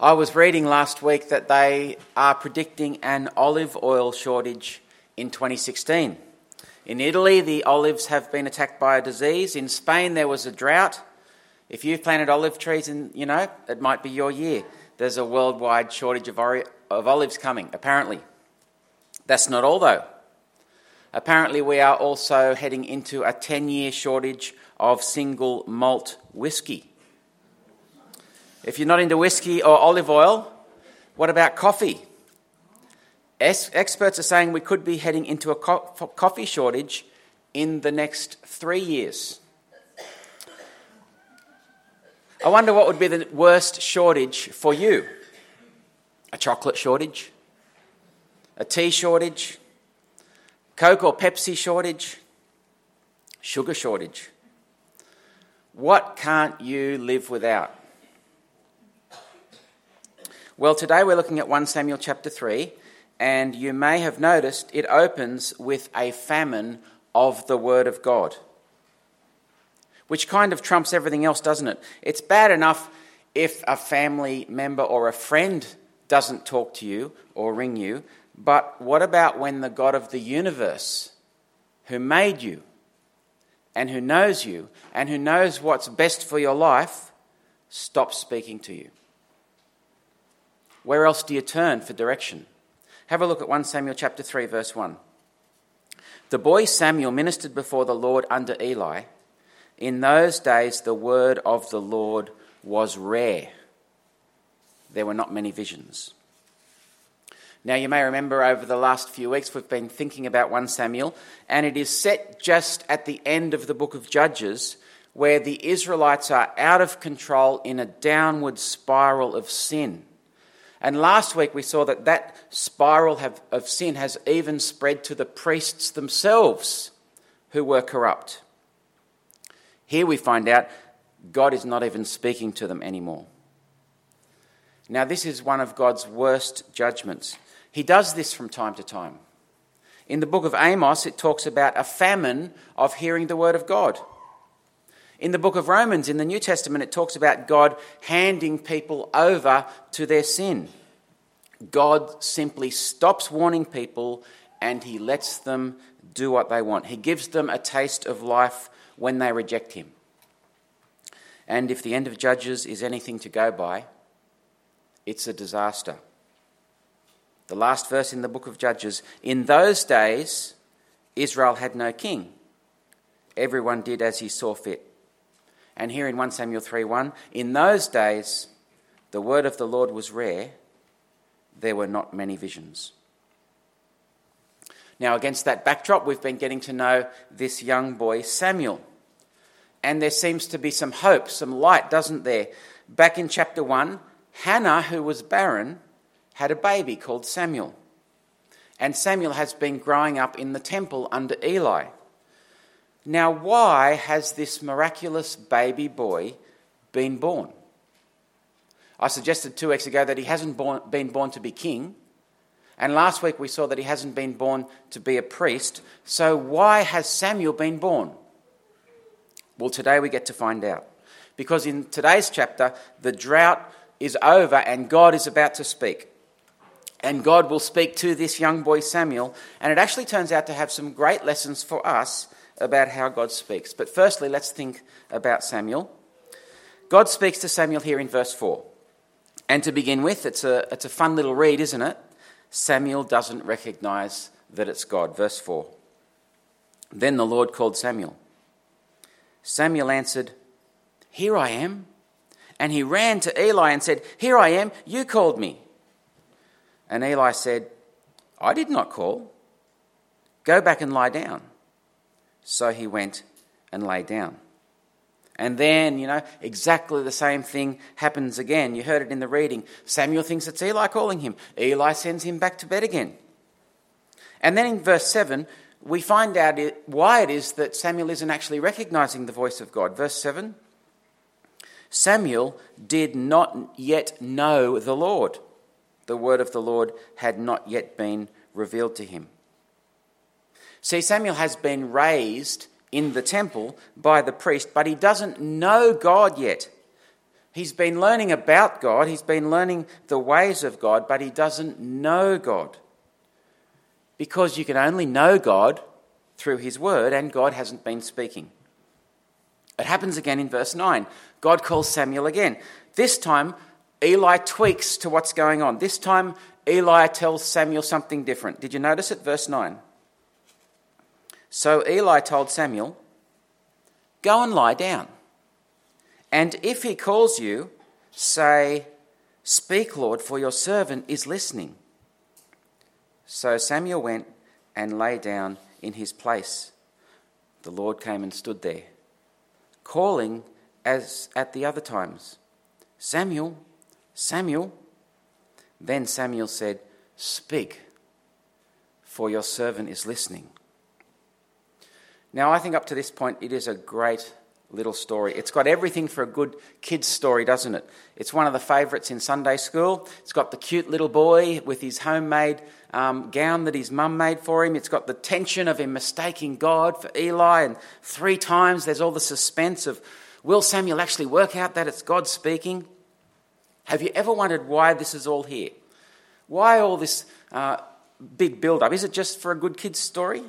I was reading last week that they are predicting an olive oil shortage in 2016. In Italy, the olives have been attacked by a disease. In Spain, there was a drought. If you've planted olive trees, and you know, it might be your year. There's a worldwide shortage of, ori- of olives coming, apparently. That's not all, though. Apparently, we are also heading into a 10 year shortage of single malt whiskey. If you're not into whiskey or olive oil, what about coffee? Es- experts are saying we could be heading into a co- coffee shortage in the next three years. I wonder what would be the worst shortage for you? A chocolate shortage? A tea shortage? Coke or Pepsi shortage? Sugar shortage? What can't you live without? Well, today we're looking at 1 Samuel chapter 3, and you may have noticed it opens with a famine of the Word of God, which kind of trumps everything else, doesn't it? It's bad enough if a family member or a friend doesn't talk to you or ring you, but what about when the God of the universe, who made you and who knows you and who knows what's best for your life, stops speaking to you? Where else do you turn for direction? Have a look at 1 Samuel chapter 3 verse 1. The boy Samuel ministered before the Lord under Eli. In those days the word of the Lord was rare. There were not many visions. Now, you may remember over the last few weeks we've been thinking about 1 Samuel, and it is set just at the end of the book of Judges where the Israelites are out of control in a downward spiral of sin. And last week we saw that that spiral have, of sin has even spread to the priests themselves who were corrupt. Here we find out God is not even speaking to them anymore. Now, this is one of God's worst judgments. He does this from time to time. In the book of Amos, it talks about a famine of hearing the word of God. In the book of Romans, in the New Testament, it talks about God handing people over to their sin. God simply stops warning people and he lets them do what they want. He gives them a taste of life when they reject him. And if the end of Judges is anything to go by, it's a disaster. The last verse in the book of Judges In those days, Israel had no king. Everyone did as he saw fit. And here in 1 Samuel 3 1, in those days, the word of the Lord was rare, there were not many visions. Now, against that backdrop, we've been getting to know this young boy, Samuel. And there seems to be some hope, some light, doesn't there? Back in chapter 1, Hannah, who was barren, had a baby called Samuel. And Samuel has been growing up in the temple under Eli. Now, why has this miraculous baby boy been born? I suggested two weeks ago that he hasn't born, been born to be king. And last week we saw that he hasn't been born to be a priest. So, why has Samuel been born? Well, today we get to find out. Because in today's chapter, the drought is over and God is about to speak. And God will speak to this young boy Samuel. And it actually turns out to have some great lessons for us about how God speaks. But firstly, let's think about Samuel. God speaks to Samuel here in verse 4. And to begin with, it's a, it's a fun little read, isn't it? Samuel doesn't recognize that it's God. Verse 4. Then the Lord called Samuel. Samuel answered, Here I am. And he ran to Eli and said, Here I am, you called me. And Eli said, I did not call. Go back and lie down. So he went and lay down. And then, you know, exactly the same thing happens again. You heard it in the reading. Samuel thinks it's Eli calling him. Eli sends him back to bed again. And then in verse 7, we find out why it is that Samuel isn't actually recognizing the voice of God. Verse 7 Samuel did not yet know the Lord. The word of the Lord had not yet been revealed to him. See, Samuel has been raised in the temple by the priest, but he doesn't know God yet. He's been learning about God, he's been learning the ways of God, but he doesn't know God. Because you can only know God through his word, and God hasn't been speaking. It happens again in verse 9. God calls Samuel again. This time, Eli tweaks to what's going on. This time, Eli tells Samuel something different. Did you notice it? Verse 9. So Eli told Samuel, Go and lie down. And if he calls you, say, Speak, Lord, for your servant is listening. So Samuel went and lay down in his place. The Lord came and stood there, calling as at the other times, Samuel, Samuel. Then Samuel said, Speak, for your servant is listening. Now, I think up to this point, it is a great little story. It's got everything for a good kid's story, doesn't it? It's one of the favourites in Sunday school. It's got the cute little boy with his homemade um, gown that his mum made for him. It's got the tension of him mistaking God for Eli, and three times there's all the suspense of will Samuel actually work out that it's God speaking? Have you ever wondered why this is all here? Why all this uh, big build up? Is it just for a good kid's story?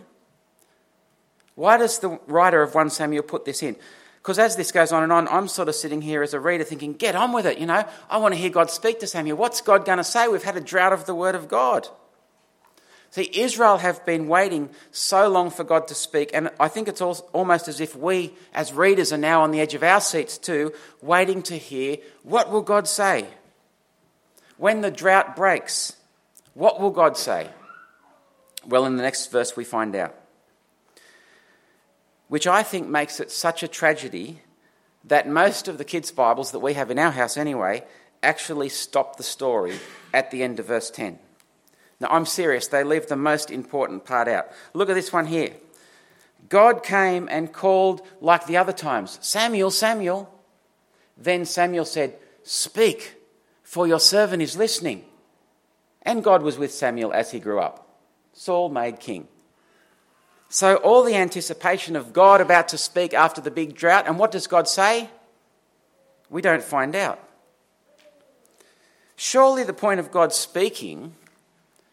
Why does the writer of 1 Samuel put this in? Because as this goes on and on, I'm sort of sitting here as a reader thinking, get on with it, you know. I want to hear God speak to Samuel. What's God going to say? We've had a drought of the word of God. See, Israel have been waiting so long for God to speak, and I think it's almost as if we, as readers, are now on the edge of our seats too, waiting to hear what will God say? When the drought breaks, what will God say? Well, in the next verse, we find out which I think makes it such a tragedy that most of the kids' Bibles that we have in our house anyway actually stop the story at the end of verse 10. Now, I'm serious, they leave the most important part out. Look at this one here. God came and called like the other times Samuel, Samuel. Then Samuel said, Speak, for your servant is listening. And God was with Samuel as he grew up. Saul made king. So, all the anticipation of God about to speak after the big drought, and what does God say? We don't find out. Surely the point of God speaking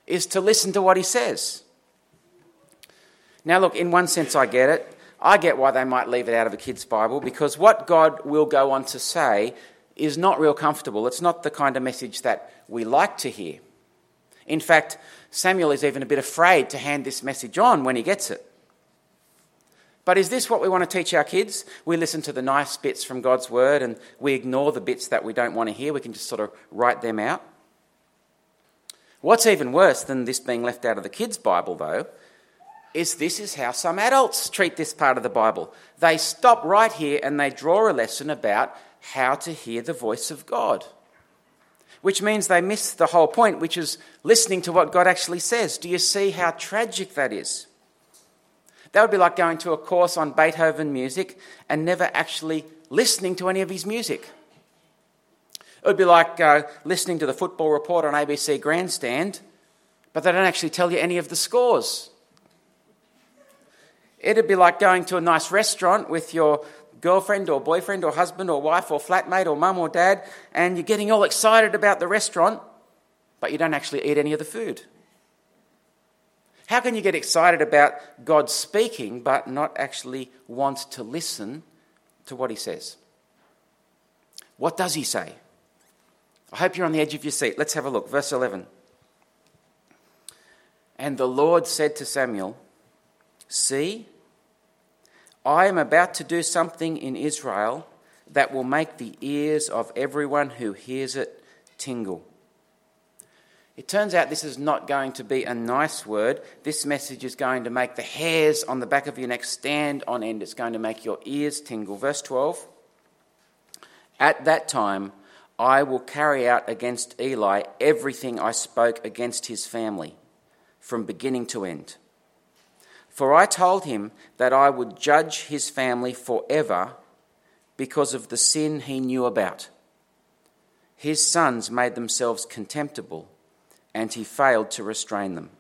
is to listen to what he says. Now, look, in one sense, I get it. I get why they might leave it out of a kid's Bible because what God will go on to say is not real comfortable. It's not the kind of message that we like to hear. In fact, Samuel is even a bit afraid to hand this message on when he gets it. But is this what we want to teach our kids? We listen to the nice bits from God's word and we ignore the bits that we don't want to hear. We can just sort of write them out. What's even worse than this being left out of the kids' Bible, though, is this is how some adults treat this part of the Bible. They stop right here and they draw a lesson about how to hear the voice of God which means they miss the whole point, which is listening to what God actually says. Do you see how tragic that is? That would be like going to a course on Beethoven music and never actually listening to any of his music. It would be like uh, listening to the football report on ABC Grandstand, but they don't actually tell you any of the scores. It'd be like going to a nice restaurant with your girlfriend or boyfriend or husband or wife or flatmate or mum or dad, and you're getting all excited about the restaurant, but you don't actually eat any of the food. How can you get excited about God speaking but not actually want to listen to what He says? What does He say? I hope you're on the edge of your seat. Let's have a look. Verse 11. And the Lord said to Samuel, See, I am about to do something in Israel that will make the ears of everyone who hears it tingle. It turns out this is not going to be a nice word. This message is going to make the hairs on the back of your neck stand on end. It's going to make your ears tingle. Verse 12 At that time, I will carry out against Eli everything I spoke against his family, from beginning to end. For I told him that I would judge his family forever because of the sin he knew about. His sons made themselves contemptible, and he failed to restrain them.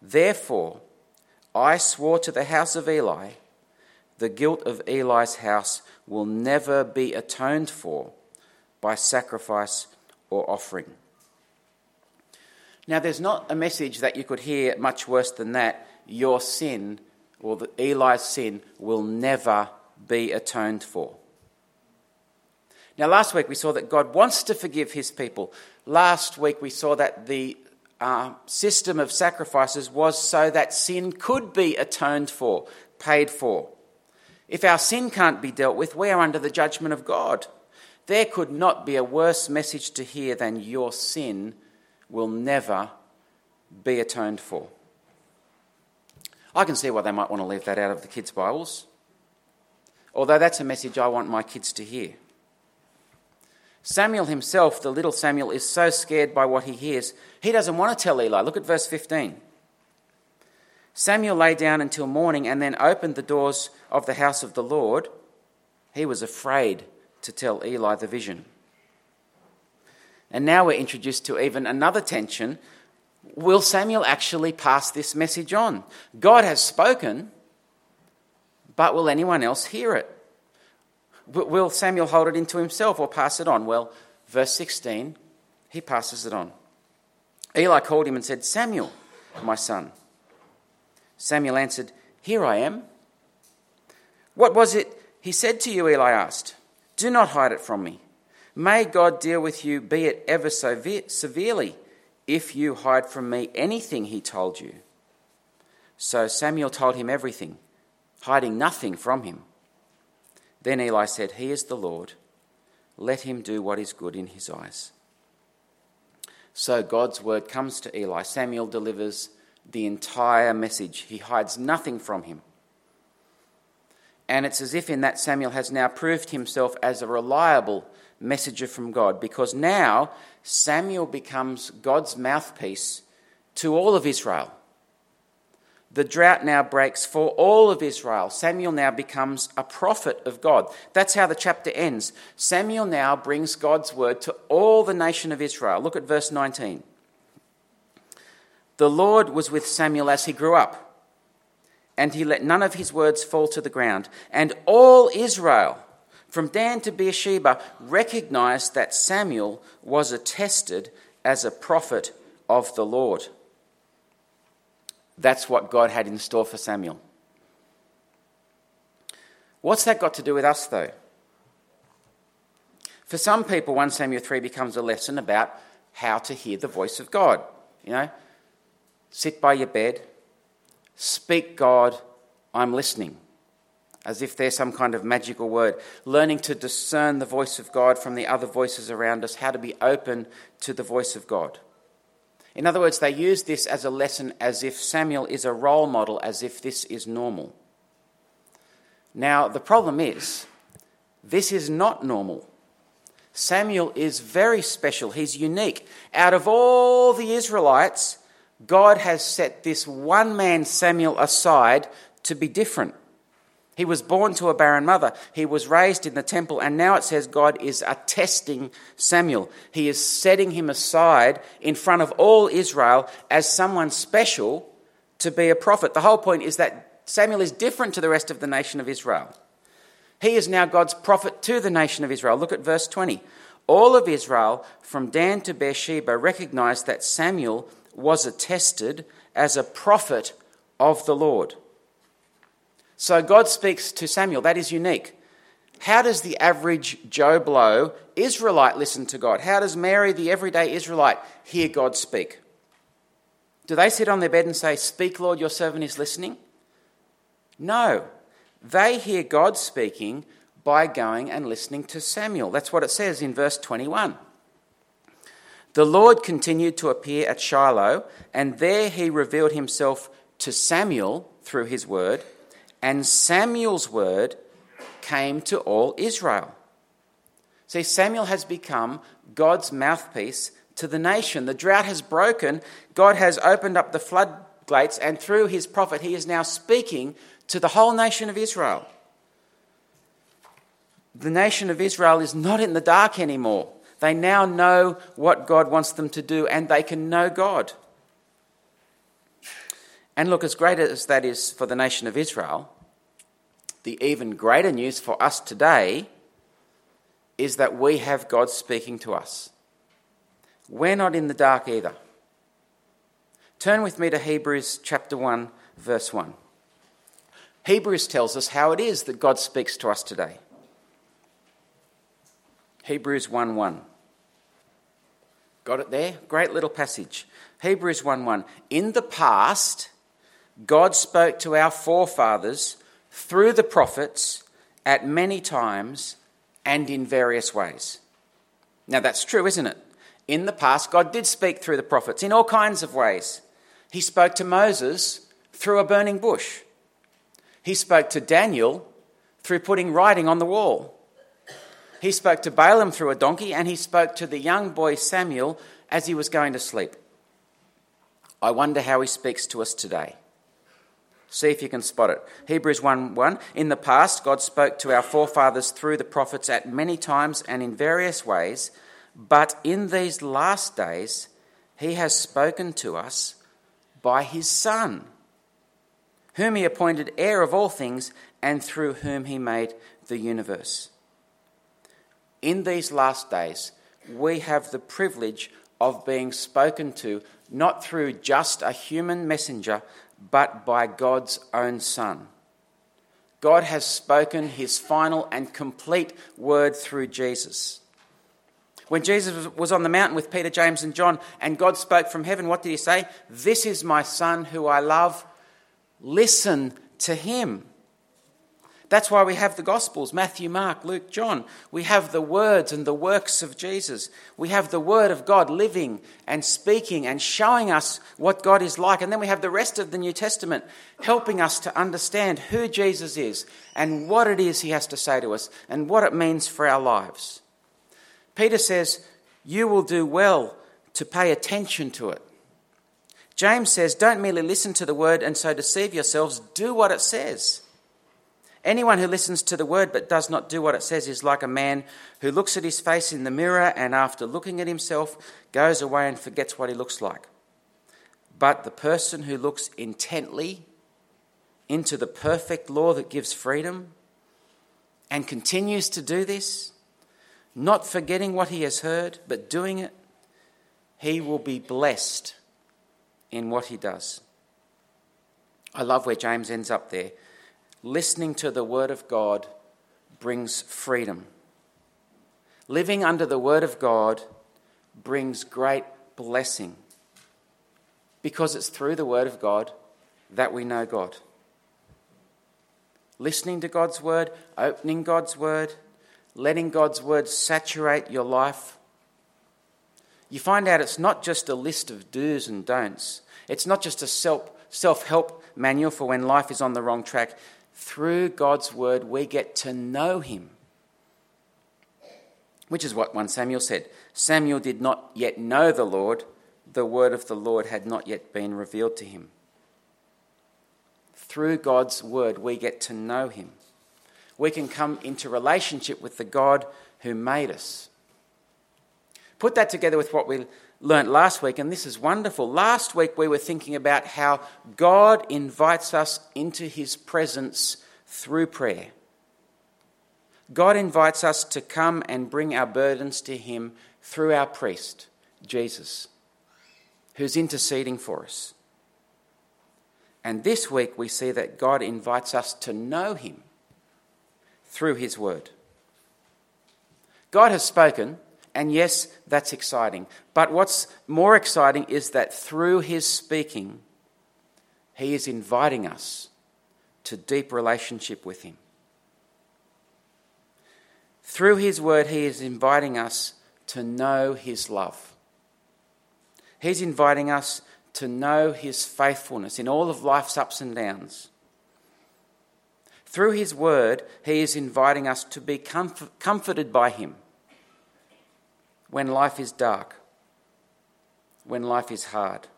Therefore, I swore to the house of Eli, the guilt of Eli's house will never be atoned for by sacrifice or offering. Now, there's not a message that you could hear much worse than that. Your sin, or the, Eli's sin, will never be atoned for. Now, last week we saw that God wants to forgive his people. Last week we saw that the uh, system of sacrifices was so that sin could be atoned for, paid for. If our sin can't be dealt with, we are under the judgment of God. There could not be a worse message to hear than your sin will never be atoned for. I can see why they might want to leave that out of the kids' Bibles, although that's a message I want my kids to hear. Samuel himself, the little Samuel, is so scared by what he hears, he doesn't want to tell Eli. Look at verse 15. Samuel lay down until morning and then opened the doors of the house of the Lord. He was afraid to tell Eli the vision. And now we're introduced to even another tension. Will Samuel actually pass this message on? God has spoken, but will anyone else hear it? Will Samuel hold it into himself or pass it on? Well, verse 16, he passes it on. Eli called him and said, Samuel, my son. Samuel answered, Here I am. What was it he said to you? Eli asked. Do not hide it from me. May God deal with you, be it ever so severely, if you hide from me anything he told you. So Samuel told him everything, hiding nothing from him. Then Eli said, He is the Lord. Let him do what is good in his eyes. So God's word comes to Eli. Samuel delivers the entire message, he hides nothing from him. And it's as if in that Samuel has now proved himself as a reliable messenger from God because now Samuel becomes God's mouthpiece to all of Israel. The drought now breaks for all of Israel. Samuel now becomes a prophet of God. That's how the chapter ends. Samuel now brings God's word to all the nation of Israel. Look at verse 19. The Lord was with Samuel as he grew up, and he let none of his words fall to the ground. And all Israel, from Dan to Beersheba, recognized that Samuel was attested as a prophet of the Lord. That's what God had in store for Samuel. What's that got to do with us, though? For some people, 1 Samuel 3 becomes a lesson about how to hear the voice of God. You know, sit by your bed, speak God, I'm listening. As if they're some kind of magical word. Learning to discern the voice of God from the other voices around us, how to be open to the voice of God. In other words, they use this as a lesson as if Samuel is a role model, as if this is normal. Now, the problem is, this is not normal. Samuel is very special, he's unique. Out of all the Israelites, God has set this one man, Samuel, aside to be different. He was born to a barren mother. He was raised in the temple, and now it says God is attesting Samuel. He is setting him aside in front of all Israel as someone special to be a prophet. The whole point is that Samuel is different to the rest of the nation of Israel. He is now God's prophet to the nation of Israel. Look at verse 20. All of Israel, from Dan to Beersheba, recognized that Samuel was attested as a prophet of the Lord. So God speaks to Samuel. That is unique. How does the average Joe Blow Israelite listen to God? How does Mary, the everyday Israelite, hear God speak? Do they sit on their bed and say, Speak, Lord, your servant is listening? No. They hear God speaking by going and listening to Samuel. That's what it says in verse 21. The Lord continued to appear at Shiloh, and there he revealed himself to Samuel through his word and Samuel's word came to all Israel. See, Samuel has become God's mouthpiece to the nation. The drought has broken, God has opened up the floodgates, and through his prophet, he is now speaking to the whole nation of Israel. The nation of Israel is not in the dark anymore. They now know what God wants them to do, and they can know God. And look, as great as that is for the nation of Israel, the even greater news for us today is that we have God speaking to us. We're not in the dark either. Turn with me to Hebrews chapter 1, verse 1. Hebrews tells us how it is that God speaks to us today. Hebrews 1 1. Got it there? Great little passage. Hebrews 1 1. In the past, God spoke to our forefathers through the prophets at many times and in various ways. Now, that's true, isn't it? In the past, God did speak through the prophets in all kinds of ways. He spoke to Moses through a burning bush, he spoke to Daniel through putting writing on the wall. He spoke to Balaam through a donkey, and he spoke to the young boy Samuel as he was going to sleep. I wonder how he speaks to us today. See if you can spot it. Hebrews 1 1. In the past, God spoke to our forefathers through the prophets at many times and in various ways, but in these last days, He has spoken to us by His Son, whom He appointed heir of all things and through whom He made the universe. In these last days, we have the privilege of being spoken to not through just a human messenger, but by God's own Son. God has spoken his final and complete word through Jesus. When Jesus was on the mountain with Peter, James, and John, and God spoke from heaven, what did he say? This is my Son who I love. Listen to him. That's why we have the Gospels Matthew, Mark, Luke, John. We have the words and the works of Jesus. We have the Word of God living and speaking and showing us what God is like. And then we have the rest of the New Testament helping us to understand who Jesus is and what it is He has to say to us and what it means for our lives. Peter says, You will do well to pay attention to it. James says, Don't merely listen to the Word and so deceive yourselves, do what it says. Anyone who listens to the word but does not do what it says is like a man who looks at his face in the mirror and after looking at himself goes away and forgets what he looks like. But the person who looks intently into the perfect law that gives freedom and continues to do this, not forgetting what he has heard, but doing it, he will be blessed in what he does. I love where James ends up there listening to the Word of God brings freedom. Living under the Word of God brings great blessing because it's through the Word of God that we know God. Listening to God's Word, opening God's Word, letting God's Word saturate your life. You find out it's not just a list of do's and don'ts. It's not just a self help manual for when life is on the wrong track through God's word, we get to know him. Which is what 1 Samuel said. Samuel did not yet know the Lord, the word of the Lord had not yet been revealed to him. Through God's word, we get to know him. We can come into relationship with the God who made us. Put that together with what we learnt last week, and this is wonderful. Last week we were thinking about how God invites us into his presence through prayer. God invites us to come and bring our burdens to him through our priest, Jesus, who's interceding for us. And this week we see that God invites us to know him through his word. God has spoken and yes, that's exciting. But what's more exciting is that through his speaking, he is inviting us to deep relationship with him. Through his word, he is inviting us to know his love. He's inviting us to know his faithfulness in all of life's ups and downs. Through his word, he is inviting us to be comfort, comforted by him when life is dark, when life is hard.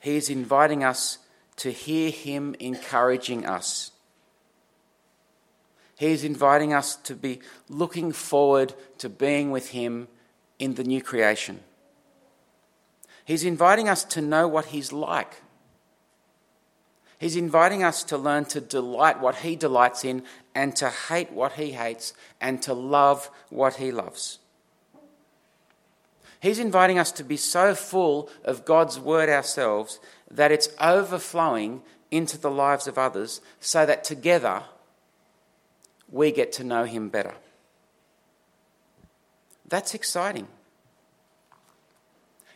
He is inviting us to hear Him encouraging us. He is inviting us to be looking forward to being with Him in the new creation. He's inviting us to know what He's like. He's inviting us to learn to delight what He delights in and to hate what He hates and to love what He loves. He's inviting us to be so full of God's Word ourselves that it's overflowing into the lives of others so that together we get to know Him better. That's exciting.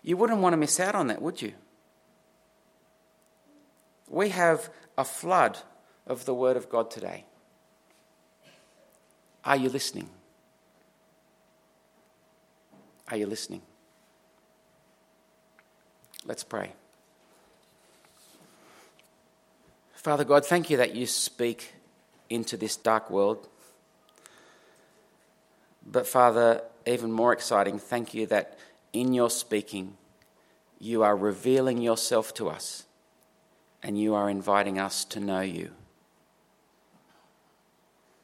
You wouldn't want to miss out on that, would you? We have a flood of the Word of God today. Are you listening? Are you listening? Let's pray. Father God, thank you that you speak into this dark world. But Father, even more exciting, thank you that in your speaking, you are revealing yourself to us and you are inviting us to know you.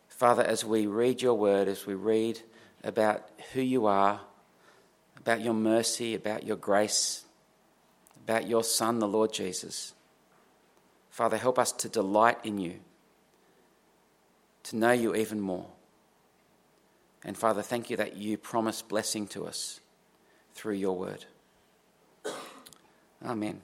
Father, as we read your word, as we read about who you are, about your mercy, about your grace, about your Son, the Lord Jesus, Father, help us to delight in you, to know you even more. And Father, thank you that you promise blessing to us through your word. Amen.